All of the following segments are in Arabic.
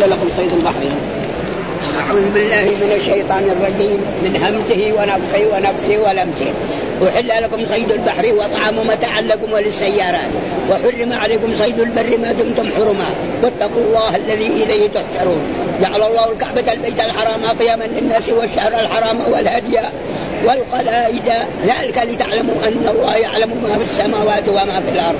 وأحل لكم صيد البحر. أعوذ بالله من الشيطان الرجيم. من همزه ونفخه ونفسه ولمسه. أحل لكم صيد البحر وطعام متاعا لكم وللسيارات. وحرم عليكم صيد البر ما دمتم حرما. واتقوا الله الذي إليه تحشرون. جعل الله الكعبة البيت الحرام قياما للناس والشهر الحرام والهدي والقلائد. ذلك لتعلموا أن الله يعلم ما في السماوات وما في الأرض.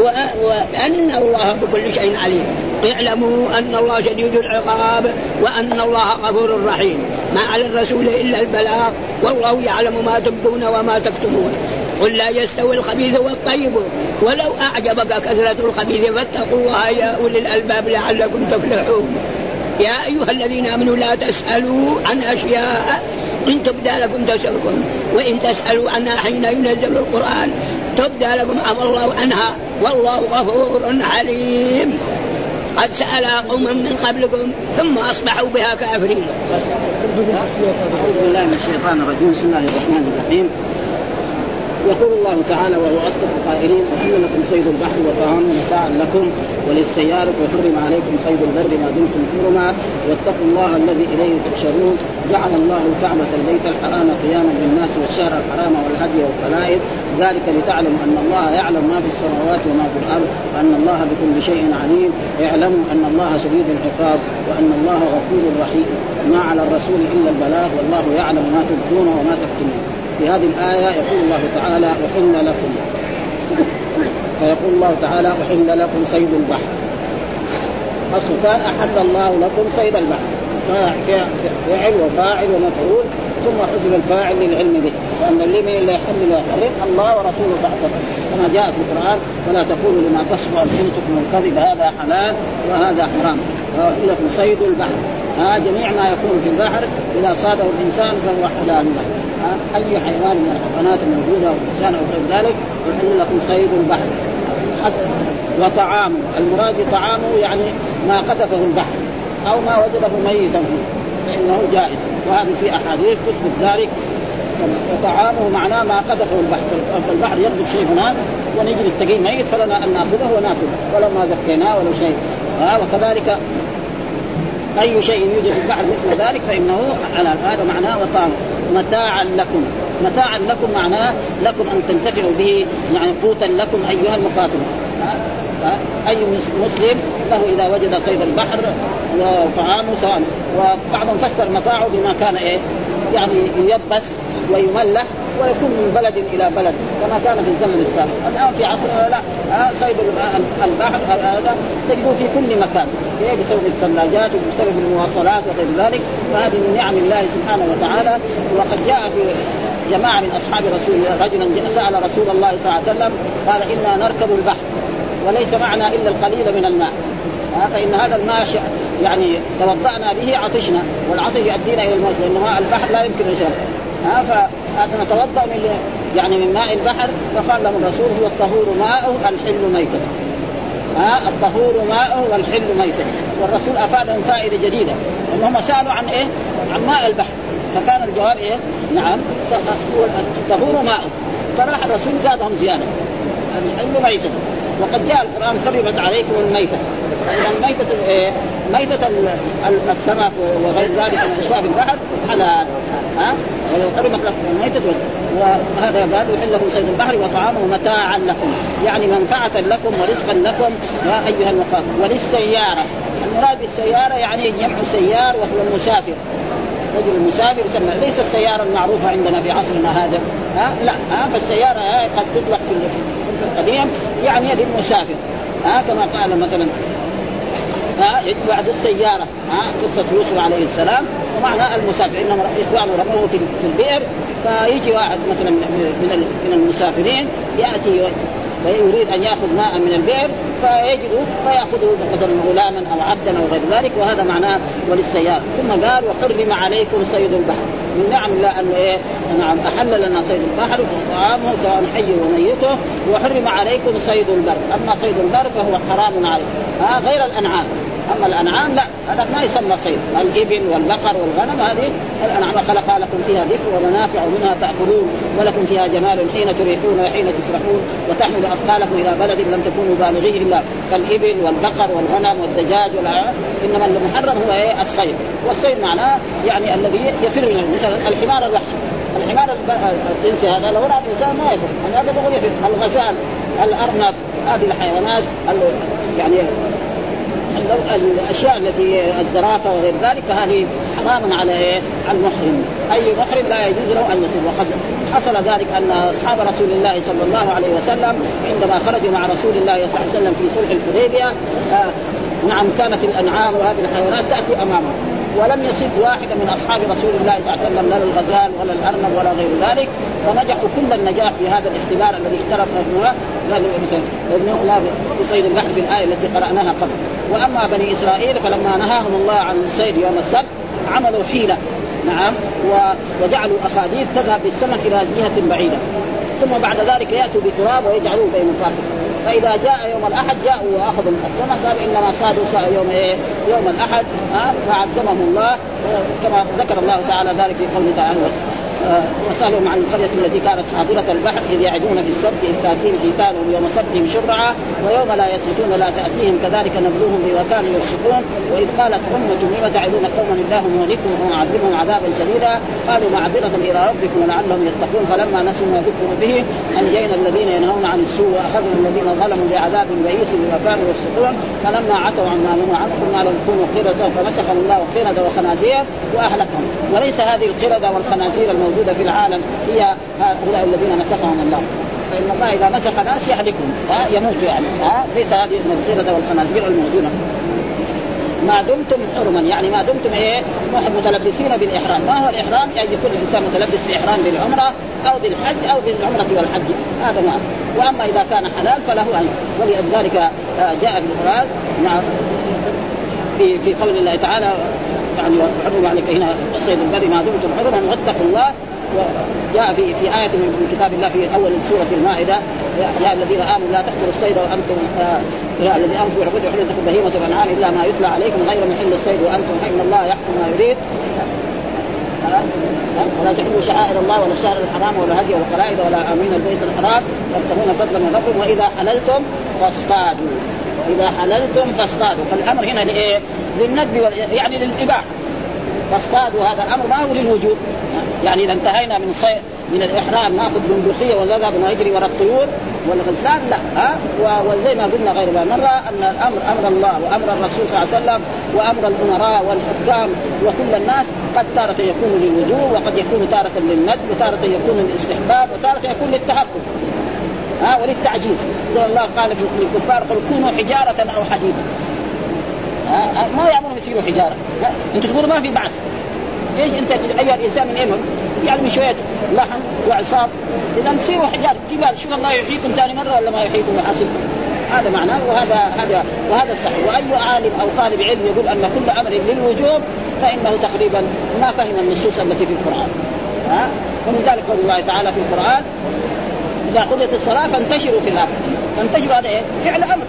وأن الله بكل شيء عليم. اعلموا أن الله شديد العقاب وأن الله غفور رحيم. ما على الرسول إلا البلاغ والله يعلم ما تبدون وما تكتمون. قل لا يستوي الخبيث والطيب. ولو أعجبك كثرة الخبيث فاتقوا الله يا أولي الألباب لعلكم تفلحون. يا أيها الذين آمنوا لا تسألوا عن أشياء إن تبدى لكم تسألكم. وإن تسألوا عنها حين ينزل القرآن تبدى لكم أمر الله عنها. والله غفور عليم قد سألها قوم من قبلكم ثم أصبحوا بها كافرين. أعوذ بالله من الشيطان الرجيم. بسم الله الرحمن الرحيم. يقول الله تعالى وهو أصدق القائلين أحل لكم صيد البحر وطعام متاعا لكم وللسيارة وحرم عليكم صيد البر ما دمتم حرما واتقوا الله الذي إليه تحشرون جعل الله الكعبة البيت الحرام قياما للناس والشهر الحرام والهدي والقلائد ذلك لتعلموا أن الله يعلم ما في السماوات وما في الأرض وأن الله بكل شيء عليم اعلموا أن الله شديد العقاب وأن الله غفور رحيم. ما على الرسول إلا البلاغ والله يعلم ما تبدون وما تكتمون. في هذه الآية يقول الله تعالى أحل لكم. فيقول الله تعالى أحل لكم صيد البحر. أصل كان أحل الله لكم صيد البحر. فعل وفاعل ومفعول ثم حسب الفاعل للعلم به. وأن الذي لا يحل لا يحرم الله ورسوله بعده كما جاء في القرآن ولا تقولوا لما تصف السنتكم الكذب هذا حلال وهذا حرام. لكم صيد البحر. ها جميع ما يكون في البحر إذا صاده الإنسان فهو حلال له. أي حيوان من الحيوانات الموجودة والإنسان أو غير ذلك يحل لكم صيد البحر. وطعامه. المراد بطعامه يعني ما قذفه البحر أو ما وجده ميتا فيه. فإنه جائز. وهذه في أحاديث تثبت ذلك. وطعامه معناه ما قذفه البحر. فالبحر يقذف شيء هناك ونجي نتقي ميت فلنا أن نأخذه ونأكله. ولو ما ذكيناه ولا شيء. ها وكذلك أي شيء يوجد في البحر مثل ذلك فإنه على هذا معناه وطعام متاعا لكم. متاعا لكم معناه لكم أن تنتفعوا به يعني قوتا لكم أيها المخاطبون أي مسلم له إذا وجد صيد البحر وطعامه سواء. وبعضهم فسر متاعه بما كان إيه؟ يعني ييبس ويملح ويكون من بلد إلى بلد كما كان في الزمن السابق. الآن في عصرنا لا صيد البحر هذا تجده في كل مكان. إيه؟ بسبب الثلاجات وبسبب المواصلات وغير ذلك. فهذه من نعم الله سبحانه وتعالى. وقد جاء في جماعة من أصحاب رسول رجلا سأل رسول الله صلى الله عليه وسلم قال إنا نركب البحر وليس معنا إلا القليل من الماء. فإن هذا الماء يعني توضأنا به عطشنا. والعطش يؤدينا إلى الموت لأن ماء البحر لا يمكن ان ها فنتوضأ من يعني من ماء البحر فقال لهم الرسول هو الطهور ماءه الحل ميتة. ها الطهور ماءه والحل ميتة. والرسول افادهم فائده جديده انهم سألوا عن إيه؟ عن ماء البحر. فكان الجواب إيه؟ نعم الطهور ماءه. فراح الرسول زادهم زيادة. الحل ميتة. وقد جاء القرآن حرمت عليكم الميتة. فإذا الميتة إيه؟ ميتة السمك وغير ذلك من اشواف البحر حلال ها ولو حرمت لكم الميتة. وهذا قال يحل لكم صيد البحر وطعامه متاعا لكم. يعني منفعة لكم ورزقا لكم. يا أيها المخاطب وللسيارة. المراد بالسيارة يعني جمع سيار وهو المسافر. رجل المسافر يسمى ليس السيارة المعروفة عندنا في عصرنا هذا. ها لا ها فالسيارة قد تطلق في القديم يعني يد المسافر ها كما قال مثلا ها بعد السيارة ها قصة يوسف عليه السلام ومعنى المسافر إنما إخوانه رموه في البئر فيجي واحد مثلا من من المسافرين يأتي ويريد أن يأخذ ماء من البئر فيجد فيأخذه مثلا غلاما أو عبدا أو غير ذلك وهذا معناه وللسيارة. ثم قال وحرم عليكم صيد البحر. من نعم الله انه إيه نعم أحل لنا صيد البحر وطعامه سواء حي وميته وحرم عليكم صيد البر أما صيد البر فهو حرام عليكم. ها غير الأنعام. أما الأنعام لا هذا ما يسمى صيد الإبل والبقر والغنم هذه الأنعام خلقها لكم فيها دفء ومنافع ومنها تأكلون ولكم فيها جمال حين تريحون وحين تسرحون وتحمل أثقالكم إلى بلد لم تكونوا بالغيه إلا. كالابل والبقر والغنم والدجاج إنما المحرم هو إيه؟ الصيد. والصيد معناه يعني الذي يفر من مثلا الحمار الوحشي. الحمار الجنسي هذا لو رأى الإنسان ما يفر هذا يفر الغزال الأرنب هذه الحيوانات يعني الأشياء التي الزرافة وغير ذلك فهذه حرام على إيه؟ المحرم، أي محرم لا يجوز له أن يصوم. وقد حصل ذلك أن أصحاب رسول الله صلى الله عليه وسلم عندما خرجوا مع رسول الله صلى الله عليه وسلم في صلح الحديبية آه نعم كانت الأنعام وهذه الحيوانات تأتي أمامهم. ولم يصد واحدا من أصحاب رسول الله صلى الله عليه وسلم لا الغزال ولا الأرنب ولا غير ذلك. ونجحوا كل النجاح في هذا الاختبار الذي اخترق مثلا بصيد البحر في الآية التي قرأناها قبل. وأما بني إسرائيل فلما نهاهم الله عن الصيد يوم السبت عملوا حيلة. نعم. وجعلوا أخاديد تذهب بالسمك إلى جهة بعيدة. ثم بعد ذلك يأتوا بتراب ويجعلوه بين الفاصل فإذا جاء يوم الأحد جاءوا وأخذوا السمك قال إنما صادوا يوم إيه؟ يوم الأحد ها فعزمهم الله كما ذكر الله تعالى ذلك في قوله تعالى وسالهم عن القرية التي كانت حاضرة البحر إذ يعدون في السبت إذ تأتيهم حيتانهم يوم سبتهم شرعا ويوم لا يثبتون لا تأتيهم كذلك نبلوهم بما كانوا يفسقون وإذ قالت امه لم تعدون قوما الله مهلكهم ومعذبهم عذابا شديدا. قالوا معذرة إلى ربكم ولعلهم يتقون. فلما نسوا ما ذكروا به أنجينا الذين ينهون عن السوء وأخذنا الذين ظلموا بعذاب بئيس بما كانوا يفسقون فلما عتوا عما نهوا عنه قلنا لهم كونوا قردة. فمسخهم الله قردة وخنازير وأهلكهم. وليس هذه القردة والخنازير الموجودة الموجوده في العالم هي هؤلاء الذين مسخهم الله. فإن الله إذا مسخ ناس يهلكهم ها يموت يعني. ها ليس هذه المغفره والخنازير الموجودة. ما دمتم حرما يعني ما دمتم إيه؟ متلبسين بالإحرام، ما هو الإحرام؟ يعني يكون الإنسان متلبس بالإحرام بالعمرة أو بالحج أو بالعمرة والحج، هذا ما وأما إذا كان حلال فله ان ولذلك آه، جاء في القرآن نعم في في قول الله تعالى يعني وحرم عليك هنا صيد البر ما دمتم حرما. واتقوا الله. وجاء في في آية من كتاب الله في أول سورة المائدة. يا الذين آمنوا لا تقتلوا الصيد وأنتم يا الذين آمنوا يعبدوا حرمتكم بهيمة الأنعام إلا ما يتلى عليكم غير محل الصيد وأنتم فإن الله يحكم ما يريد. ولا تحلوا شعائر الله ولا الشهر الحرام ولا هدي ولا ولا آمين البيت الحرام. يبتغون فضلا من ربكم وإذا حللتم فاصطادوا. وإذا حللتم فاصطادوا. فالأمر هنا لإيه؟ للندب يعني للإباحة. فاصطادوا هذا الأمر ما هو للوجوب يعني إذا انتهينا من صيد من الإحرام نأخذ بندقية ونذهب ونجري وراء الطيور والغزلان لا. ها؟ وزي ما قلنا غير مرة أن الامر أمر الله وأمر الرسول صلى الله عليه وسلم وأمر الأمراء والحكام وكل الناس قد تارة يكون للوجوب وقد يكون تارة للند وتارة يكون للاستحباب وتارة يكون للتهكم. ها وللتعجيز زي الله قال في الكفار قل كونوا حجارة أو حديدا ما يعملون يصيروا حجارة. أنتم تقولوا ما في بعث. إيش أنت ايها الإنسان من ايمن يعني من شوية لحم وعصاب. إذا تصيروا حجار جبال شوف الله يحييكم ثاني مرة ولا ما يحييكم ويحاسبكم هذا معناه وهذا هذا وهذا الصحيح وأي عالم أو طالب علم يقول أن كل أمر للوجوب فإنه تقريبا ما فهم النصوص التي في القرآن. ها؟ ومن ذلك قول الله تعالى في القرآن إذا قضيت الصلاة فانتشروا في الأرض. فانتشروا هذا إيه؟ فعل أمر.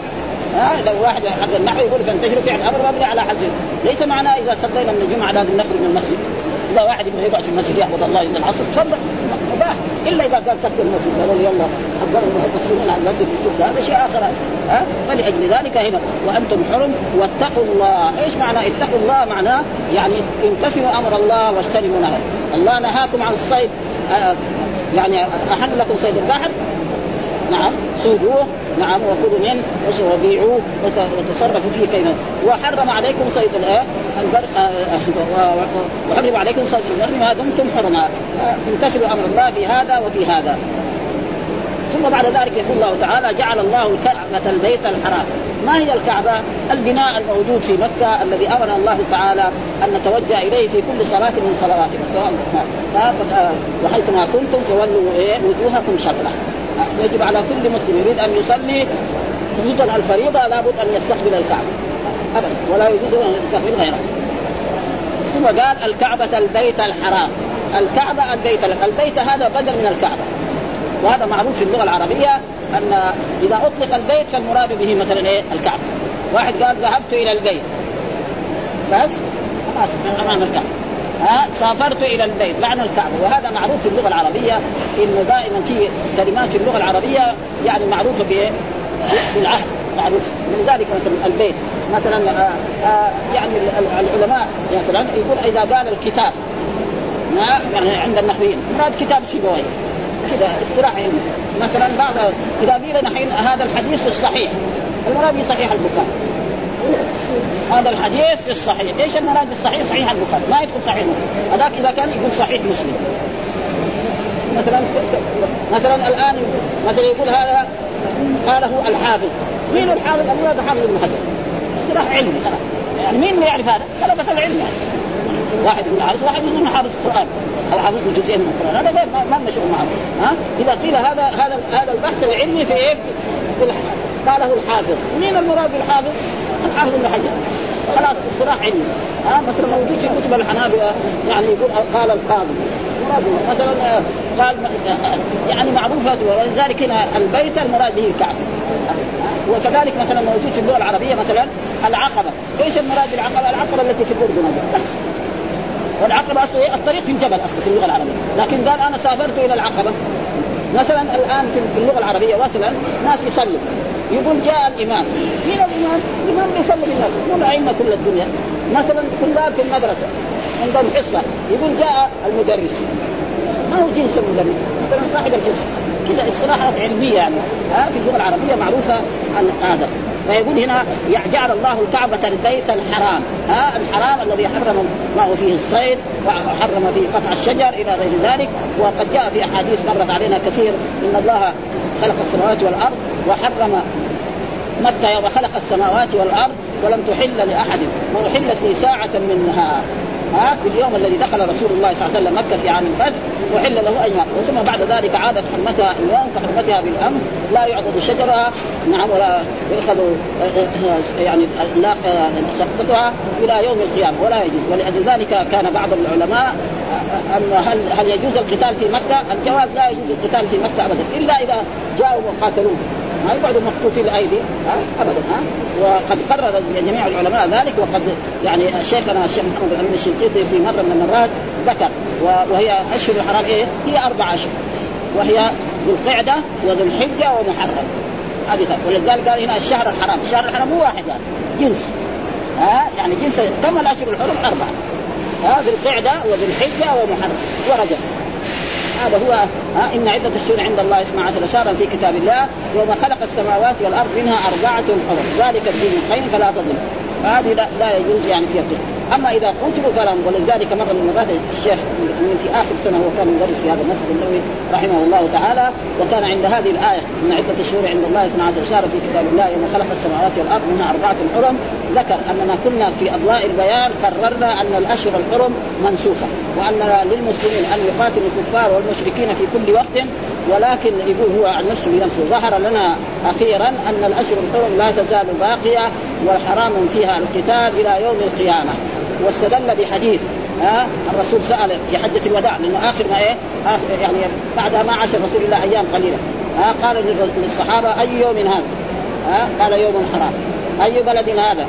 ها لو واحد حق النحو يقول فانتشروا فعل أمر مبني على حزن ليس معناه إذا صلينا من الجمعة لازم نخرج من المسجد. إذا واحد يبغى يقعد في المسجد يعبد الله عند العصر تفضل مباح. إلا إذا قال سكر المسجد. قالوا يلا حضروا المسلمين على المسجد هذا شيء آخر. ها؟ فلأجل ذلك هنا. وأنتم حرم. واتقوا الله. إيش معنى اتقوا الله؟ معناه يعني امتثلوا أمر الله واجتنبوا نهيه. الله نهاكم عن الصيد. آه، يعني أحل لكم صيد البحر. نعم سودوه نعم وكلوا منه وبيعوه وتصرفوا فيه كيما. وحرم عليكم صيد الايه وحرم عليكم صيد البر ما دمتم حرما. امتثلوا أمر الله في هذا وفي هذا. ثم بعد ذلك يقول الله تعالى جعل الله الكعبة البيت الحرام. ما هي الكعبة؟ البناء الموجود في مكة الذي أمر الله تعالى أن نتوجه إليه في كل صلاة من صلواتنا سواء وحيثما كنتم فولوا وجوهكم شطرة. يجب على كل مسلم يريد أن يصلي خصوصا الفريضة لابد أن يستقبل الكعبة. ابدا ولا يجوز أن يستقبل غيره. ثم قال الكعبة البيت الحرام. الكعبة البيت البيت هذا بدل من الكعبة. وهذا معروف في اللغة العربية أن إذا أطلق البيت فالمراد به مثلا إيه؟ الكعبة واحد قال ذهبت إلى البيت. بس؟ خلاص أمام الكعبه ها؟ سافرت إلى البيت. معنى الكعبه وهذا معروف في اللغة العربية. إنه دائما في كلمات في اللغة العربية يعني معروفة بالعهد. معروف. ذلك مثلا البيت. مثلا آآ آآ يعني العلماء مثلا يقول إذا قال الكتاب. ما يعني عند النحويين. مراد كتاب سيبويه كذا اصطلاح علمي مثلا بعض إذا قيل نحن هذا الحديث الصحيح المراد بصحيح البخاري هذا الحديث في الصحيح، إيش المراد بالصحيح؟ صحيح البخاري، ما يدخل صحيح مسلم، هذاك إذا كان يقول صحيح مسلم. مثلا مثلا الآن مثلا يقول هذا قاله الحافظ، مين الحافظ؟ المراد حافظ ابن حجر. اصطلاح علمي خلاص، يعني مين يعرف هذا؟ طلبة العلم يعني. واحد يقول حافظ، واحد يقول حافظ القرآن، أو حافظ جزئين من القرآن، هذا غير ما لنا شغل معه، ها؟ إذا قيل هذا هذا هذا البحث العلمي في؟ في قاله الحافظ، مين المراد بالحافظ؟ الحافظ ابن حجر. خلاص اصطلاح علمي. ها؟ مثلا موجود في كتب الحنابلة يعني يقول قال القاضي. مثلا قال يعني معروفة ولذلك هنا البيت المراد به الكعبة. وكذلك مثلا موجود في اللغة العربية مثلا العقبة. إيش المراد بالعقبة؟ العقبة التي في الأردن. بس. والعقبة أصلا الطريق في الجبل أصلا في اللغة العربية. لكن قال أنا سافرت إلى العقبة. مثلا الآن في اللغة العربية مثلا ناس يصلوا. يقول جاء الإمام. مين الإمام؟ الإمام يصلي بالناس مو الائمه كل الدنيا. مثلا طلاب في المدرسة عندهم حصة. يقول جاء المدرس. ما هو جنس المدرس؟ مثلا صاحب الحصة. كذا اصطلاحات علمية يعني ها في اللغة العربية معروفة هذا فيقول هنا جعل الله الكعبة البيت الحرام ها الحرام الذي حرم الله فيه الصيد وحرم فيه قطع الشجر إلى غير ذلك. وقد جاء في أحاديث مرت علينا كثير إن الله خلق السماوات والأرض وحرم مكة يوم خلق السماوات والأرض ولم تحل لأحد وأحلت لي ساعة من نهار. ها في اليوم الذي دخل رسول الله صلى الله عليه وسلم مكة في عام الفتح وحل له أن ثم بعد ذلك عادت حرمتها اليوم كحرمتها بالامر لا يعضد شجرها نعم ولا يؤخذ يعني لا سقطتها إلى يوم القيامة ولا يجوز ولذلك كان بعض العلماء أن هل هل يجوز القتال في مكة؟ الجواز لا يجوز القتال في مكة ابدا إلا إذا جاءوا وقاتلوه ما يقعدوا مخطوطي الأيدي ابدا ها؟ وقد قرر جميع العلماء ذلك وقد يعني شيخنا الشيخ محمد الأمين الشنقيطي في مرة من المرات ذكر وهي أشهر الحرام إيه؟ هي أربع أشهر وهي ذو القعدة وذو الحجة ومحرم. هذه ولذلك قال هنا الشهر الحرام، الشهر الحرام مو واحد يعني جنس ها؟ يعني جنس كم الأشهر الحرم؟ أربعة ها؟ ذو القعدة وذو الحجة ومحرم. ورجب. هذا هو ها إن عدة الشهور عند الله 12 شهرا في كتاب الله يوم خلق السماوات والأرض منها أربعة حرم. ذلك الدين القيم فلا تظلم. هذه لا, لا يجوز يعني فيها القتل أما إذا قتلوا فلا ولذلك مره من المرات الشيخ في آخر سنة هو كان يدرس في هذا المسجد النبوي رحمه الله تعالى وكان عند هذه الآية ان عدة الشهور عند الله 12 شهرا في كتاب الله يوم خلق السماوات والأرض منها أربعة حرم ذكر أننا كنا في أضواء البيان قررنا أن الأشهر الحرم منسوخة وأن للمسلمين أن يقاتلوا الكفار والمشركين في كل وقت ولكن يقول هو عن نفسه بنفسه ظهر لنا أخيرا أن الأشهر الحرم لا تزال باقية وحرام فيها القتال إلى يوم القيامة. واستدل بحديث ها؟ الرسول سأل في حجة الوداع لأنه آخر ما إيه؟ آخر يعني بعدها ما عاش رسول الله أيام قليلة. ها؟ قال للصحابة أي يوم هذا؟ ها؟ قال يوم حرام. أي بلد هذا؟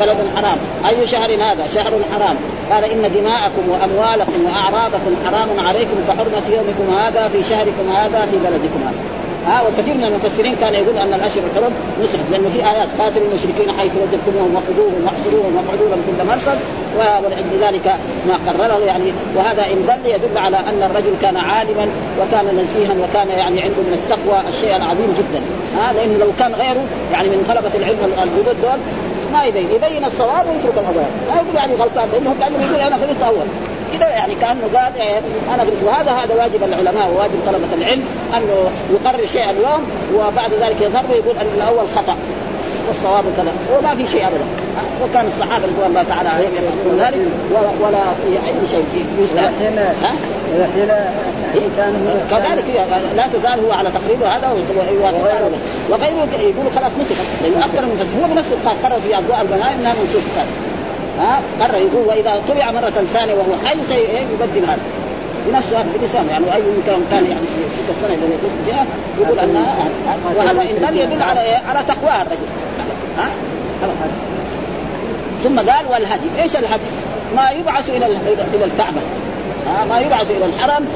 بلد حرام. أي شهر هذا؟ شهر حرام. قال إن دماءكم وأموالكم وأعراضكم حرام عليكم كحرمه يومكم هذا في شهركم هذا في بلدكم هذا. ها وكثير من المفسرين كان يقول أن الأشهر الحرم نسخ لأنه في آيات قاتلوا المشركين حيث وجدتموهم وخذوهم واحصروهم واقعدوا لهم كل مرصد ولأجل ذلك ما قرره يعني. وهذا إن دل يدل على أن الرجل كان عالما وكان نزيها وكان يعني عنده من التقوى الشيء العظيم جدا. ها لأنه لو كان غيره يعني من طلبه العلم الجدد دول ما يبين. يبين الصواب ويترك الغلط ما يقول يعني غلطان لأنه كأنه يقول أنا غلطت أول. كده يعني كأنه قال إيه أنا وهذا هذا واجب العلماء وواجب طلبة العلم أنه يقرر شيء اليوم وبعد ذلك يظهر ويقول أن الأول خطأ والصواب كذا. وما في شيء ابدا. وكان الصحابة رضوان الله تعالى عليهم يقولون ذلك ولا في أي شيء إذا حين كان كذلك لا تزال هو على تقريبه هذا وغيره. وغيره. يقول خلاص مسك. لأنه أكثر من هو بنفسه قرر في أضواء البناء إنها منسوخ ها قرر يقول وإذا طبع مرة ثانية وهو حي سيبدل هذا. بنفسه بلسانه يعني أي كان كان يعني تلك السنة التي يكون فيها يقول أن وهذا إن دل يدل على على تقوى الرجل. ها؟ ثم قال والهدي. إيش الهدي؟ ما يبعث إلى إلى الكعبة. ها؟ ما يبعث إلى الحرم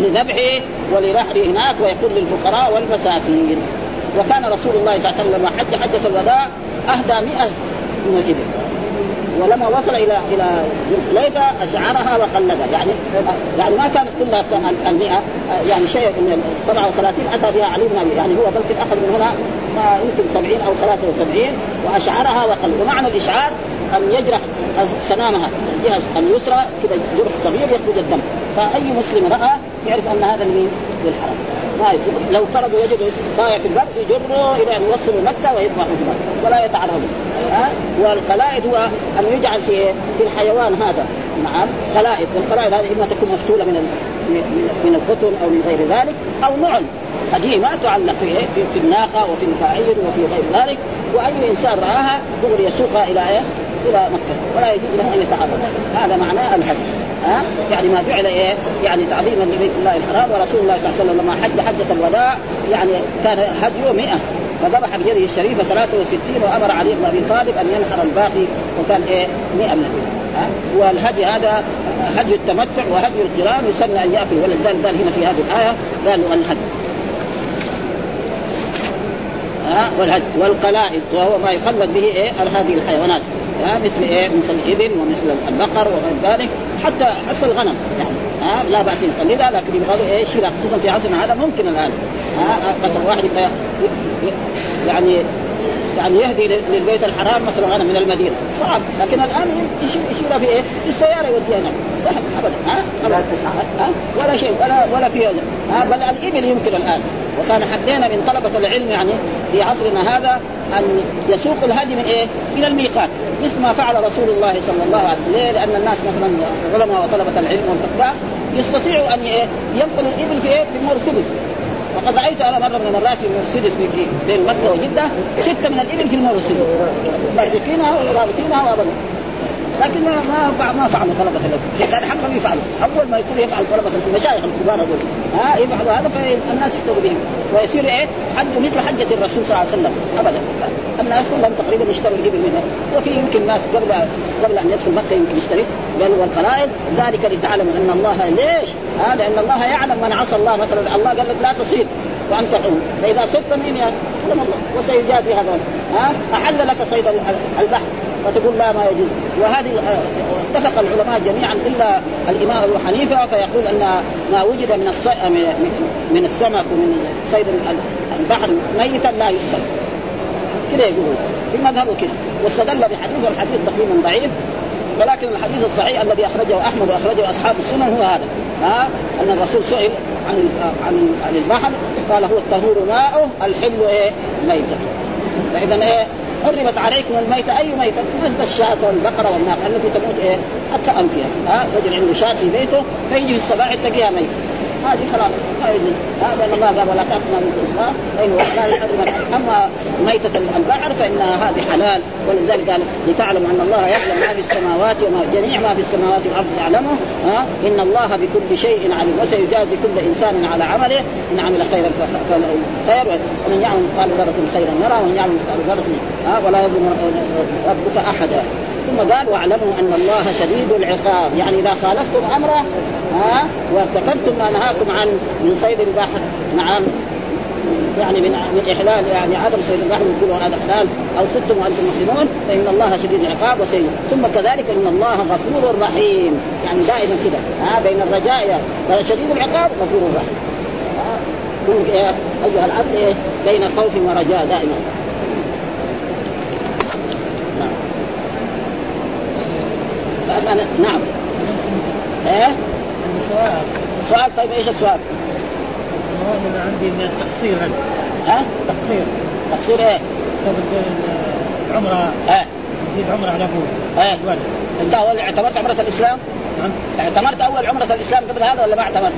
لذبحه ولرحله هناك ويكون للفقراء والمساكين. وكان رسول الله صلى الله عليه وسلم حج حجة الوداع أهدى مئة من الإبل ولما وصل إلى إلى ذي أشعرها وخلدها يعني يعني ما كانت كلها المئة. يعني شيء من 37 أتى بها علي بن يعني هو بلكي اخذ من هنا ما يمكن 70 أو 73 وأشعرها وخلد ومعنى الإشعار أن يجرح سنامها الجهه اليسرى كذا جرح صغير يخرج الدم. فأي مسلم رأى يعرف أن هذا من للحرم ما لو فرضوا وجدوا ضايع في البر يجروا إلى أن يوصلوا مكة ويذبحوا في ولا يتعرضوا. ها؟ والقلائد هو أن يجعل في في الحيوان هذا. نعم. قلائد. والقلائد هذه إما تكون مفتولة من من القطن أو من غير ذلك أو نعل قديمه تعلق في في, في الناقة وفي البعير وفي غير ذلك. وأي إنسان رآها دغري يسوقها إلى إيه؟ إلى مكة ولا يجوز له أن يتعرض. هذا معناه الهدي ها؟ يعني ما جعل إيه؟ يعني تعظيما لبيت الله الحرام ورسول الله صلى الله عليه وسلم لما حج حجة الوداع يعني كان هديه 100 فذبح بيده الشريفة 63 وأمر علي بن أبي طالب أن ينحر الباقي وكان إيه؟ 100 من ها؟ والهدي هذا هدي التمتع وهدي القران يسمى أن يأكل ولذلك قال هنا في هذه الآية قالوا الهدي ها؟ والهدي. والقلائد وهو ما يخلد به إيه؟ هذه الحيوانات. ها مثل إيه؟ مثل الإبل ومثل البقر وغير ذلك حتى حتى الغنم يعني ها لا بأس يقلدها لكن يبغى إيه؟ شيء خصوصا في عصرنا هذا ممكن الآن ها مثلا واحد يعني يعني يهدي للبيت الحرام مثلا غنم من المدينة صعب لكن الآن يشيلها في إيه؟ في السيارة يوديها هناك. سهل ابدا ها؟ لا ها ولا شيء ولا ولا في ها؟ بل الإبل يمكن الآن. وكان حقنا من طلبة العلم يعني في عصرنا هذا أن يسوق الهدي من إيه؟ من الميقات. مثل ما فعل رسول الله صلى الله عليه وسلم. ليه؟ لأن الناس مثلا علماء وطلبة العلم والفقهاء يستطيعوا أن إيه؟ ينقلوا الإبل في إيه؟ في المرسيدس وقد رأيت أنا مرة من المرات في مرسيدس في بين مكة وجدة ستة من الإبل في المرسيدس. مربطينها ورابطينها وابدا. لكن ما ما فعلوا طلبة العلم. كان حقهم يفعلوا. أول ما يكون يفعل طلبة المشايخ الكبار هذول. ها يفعلوا هذا فالناس يقتدوا بهم. ويصير إيه؟ حج مثل حجة الرسول صلى الله عليه وسلم. ابدا. الناس كلهم تقريبا يشتروا الإبل منها. وفي يمكن ناس قبل قبل أن يدخل مكة يمكن يشتري. قالوا والقلائد ذلك لتعلموا أن الله ليش؟ هذا لأن الله يعلم من عصى الله مثلا. الله قال لك لا تصيد وأنت حر فإذا صدت مين يا الله. وسيجازي هذا. ها؟ أحل لك صيد البحر. وتقول لا ما يجوز. وهذه اتفق العلماء جميعا إلا الإمام أبو حنيفة فيقول أن ما وجد من من السمك ومن صيد البحر ميتا لا يقبل. كذا يقولون في المذهب كذا واستدل بحديث والحديث تقريبا ضعيف ولكن الحديث الصحيح الذي أخرجه أحمد وأخرجه أصحاب السنن هو هذا. ها؟ أن الرسول سئل عن عن عن البحر قال هو الطهور ماؤه الحل إيه؟ ميته فاذا إيه؟ حرمت عليكم الميتة أي ميتة؟ مثل الشاة والبقرة والناقة التي تموت إيه؟ حتى أنفها ها؟ رجل عنده شاة في بيته فيجي في الصباح تلاقيها ميتة. هذه خلاص لأن الله قال ولا تاكلوا من الله. فانه لا يحرم أما ميتة البحر فانها هذه حلال. ولذلك قال لتعلموا أن الله يعلم ما في السماوات وما جميع ما في السماوات والأرض يعلمه. ها إن الله بكل شيء عليم. وسيجازي كل إنسان على عمله. إن عمل خيرا فله خير. ومن يعمل مثقال ذرة خيرا يرى ومن يعمل مثقال ذرة ولا يظلم ربك أحدا. ثم قال واعلموا أن الله شديد العقاب. يعني إذا خالفتم أمره ها وارتكبتم ما نهاكم عن من صيد البحر نعم يعني من من إحلال يعني عدم صيد البحر يقولوا هذا حلال أو صدتم وأنتم محرمون فإن الله شديد العقاب وسيء. ثم كذلك إن الله غفور رحيم. يعني دائما كذا ها بين الرجاء شديد العقاب غفور رحيم. يا أيها العبد إيه؟ بين خوف ورجاء دائما. نعم نعم إيه سؤال سؤال طيب إيش السؤال؟ السؤال أنا عندي من التقصير ها؟ تقصير تقصير إيه؟ العمره إيه نزيد عمرة على أبوه إيه أنت أول اعتمرت عمرة الإسلام؟ نعم اعتمرت أول عمرة الإسلام قبل هذا ولا ما اعتمرت؟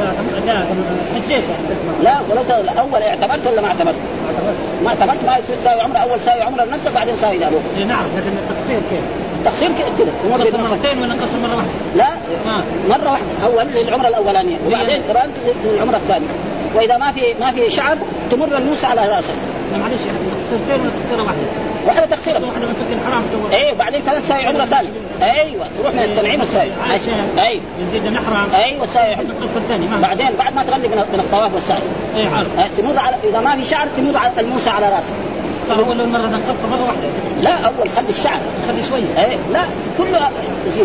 لا لا حجيت لا ولو اول اعتمرت ولا ما اعتمرت؟ ما اعتمرت ما يصير تساوي عمرة أول ساوي عمرة لنفسك بعدين ساوي لابوك نعم لكن التقصير كيف؟ التقصير كذا نقصر مرتين ولا نقصر مرة واحدة؟ لا آه. مرة واحدة. أول للعمرة الأولانية. وبعدين قرنت للعمرة الثانية. وإذا ما في ما في شعر تمر الموسى على راسك لا معلش تقصيرتين ولا تقصيره واحدة؟ واحدة تقصيره واحدة من فك الحرام تو إيه بعدين كمان تساوي عمرة ثانية. أيوه تروح من التنعيم عشان اي يزيد الحرام أيوه تساوي. القصة الثانية بعدين بعد ما تغلق من الطواف والسعي. اي عارف. آه، تمر على إذا ما في شعر تمر على الموسى على راسك أول مرة نقص مرة واحدة. لا أول خلي الشعر. خلي شوية إيه لا كله يصير.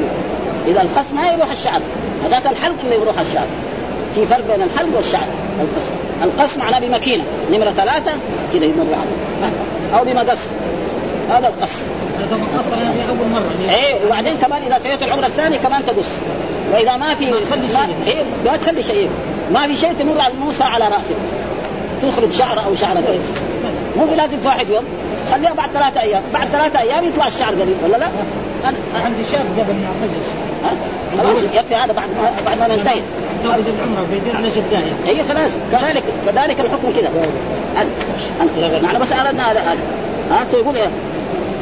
إذا القص ما يروح الشعر. هذاك الحلق اللي يروح الشعر. في فرق بين الحلق والشعر. القص القص معناه بماكينة. نمرة ثلاثة كذا يمر عليه أو بمقص. هذا القص. هذا مقصر أنا في أول مرة. اللي- إيه وبعدين كمان إذا سويت العمره الثانية كمان تقص وإذا ما في ما تخلي شيء. ما إيه ما تخلي شيء. ما في شيء تمر على الموسى على رأسك. تخرج شعر أو شعرتين مو لازم في واحد يوم. خليها بعد ثلاثة أيام. بعد ثلاثة أيام يطلع الشعر قريب ولا لا؟ أنا- عندي شاب قبل ما ها؟ خلاص يكفي هذا بعد ما بعد ما ننتهي. توعد العمرة بيدين على جدايه هي خلاص. كذلك كذلك الحكم كذا. معنى بس اردنا هذا هذا ها يقول إيه؟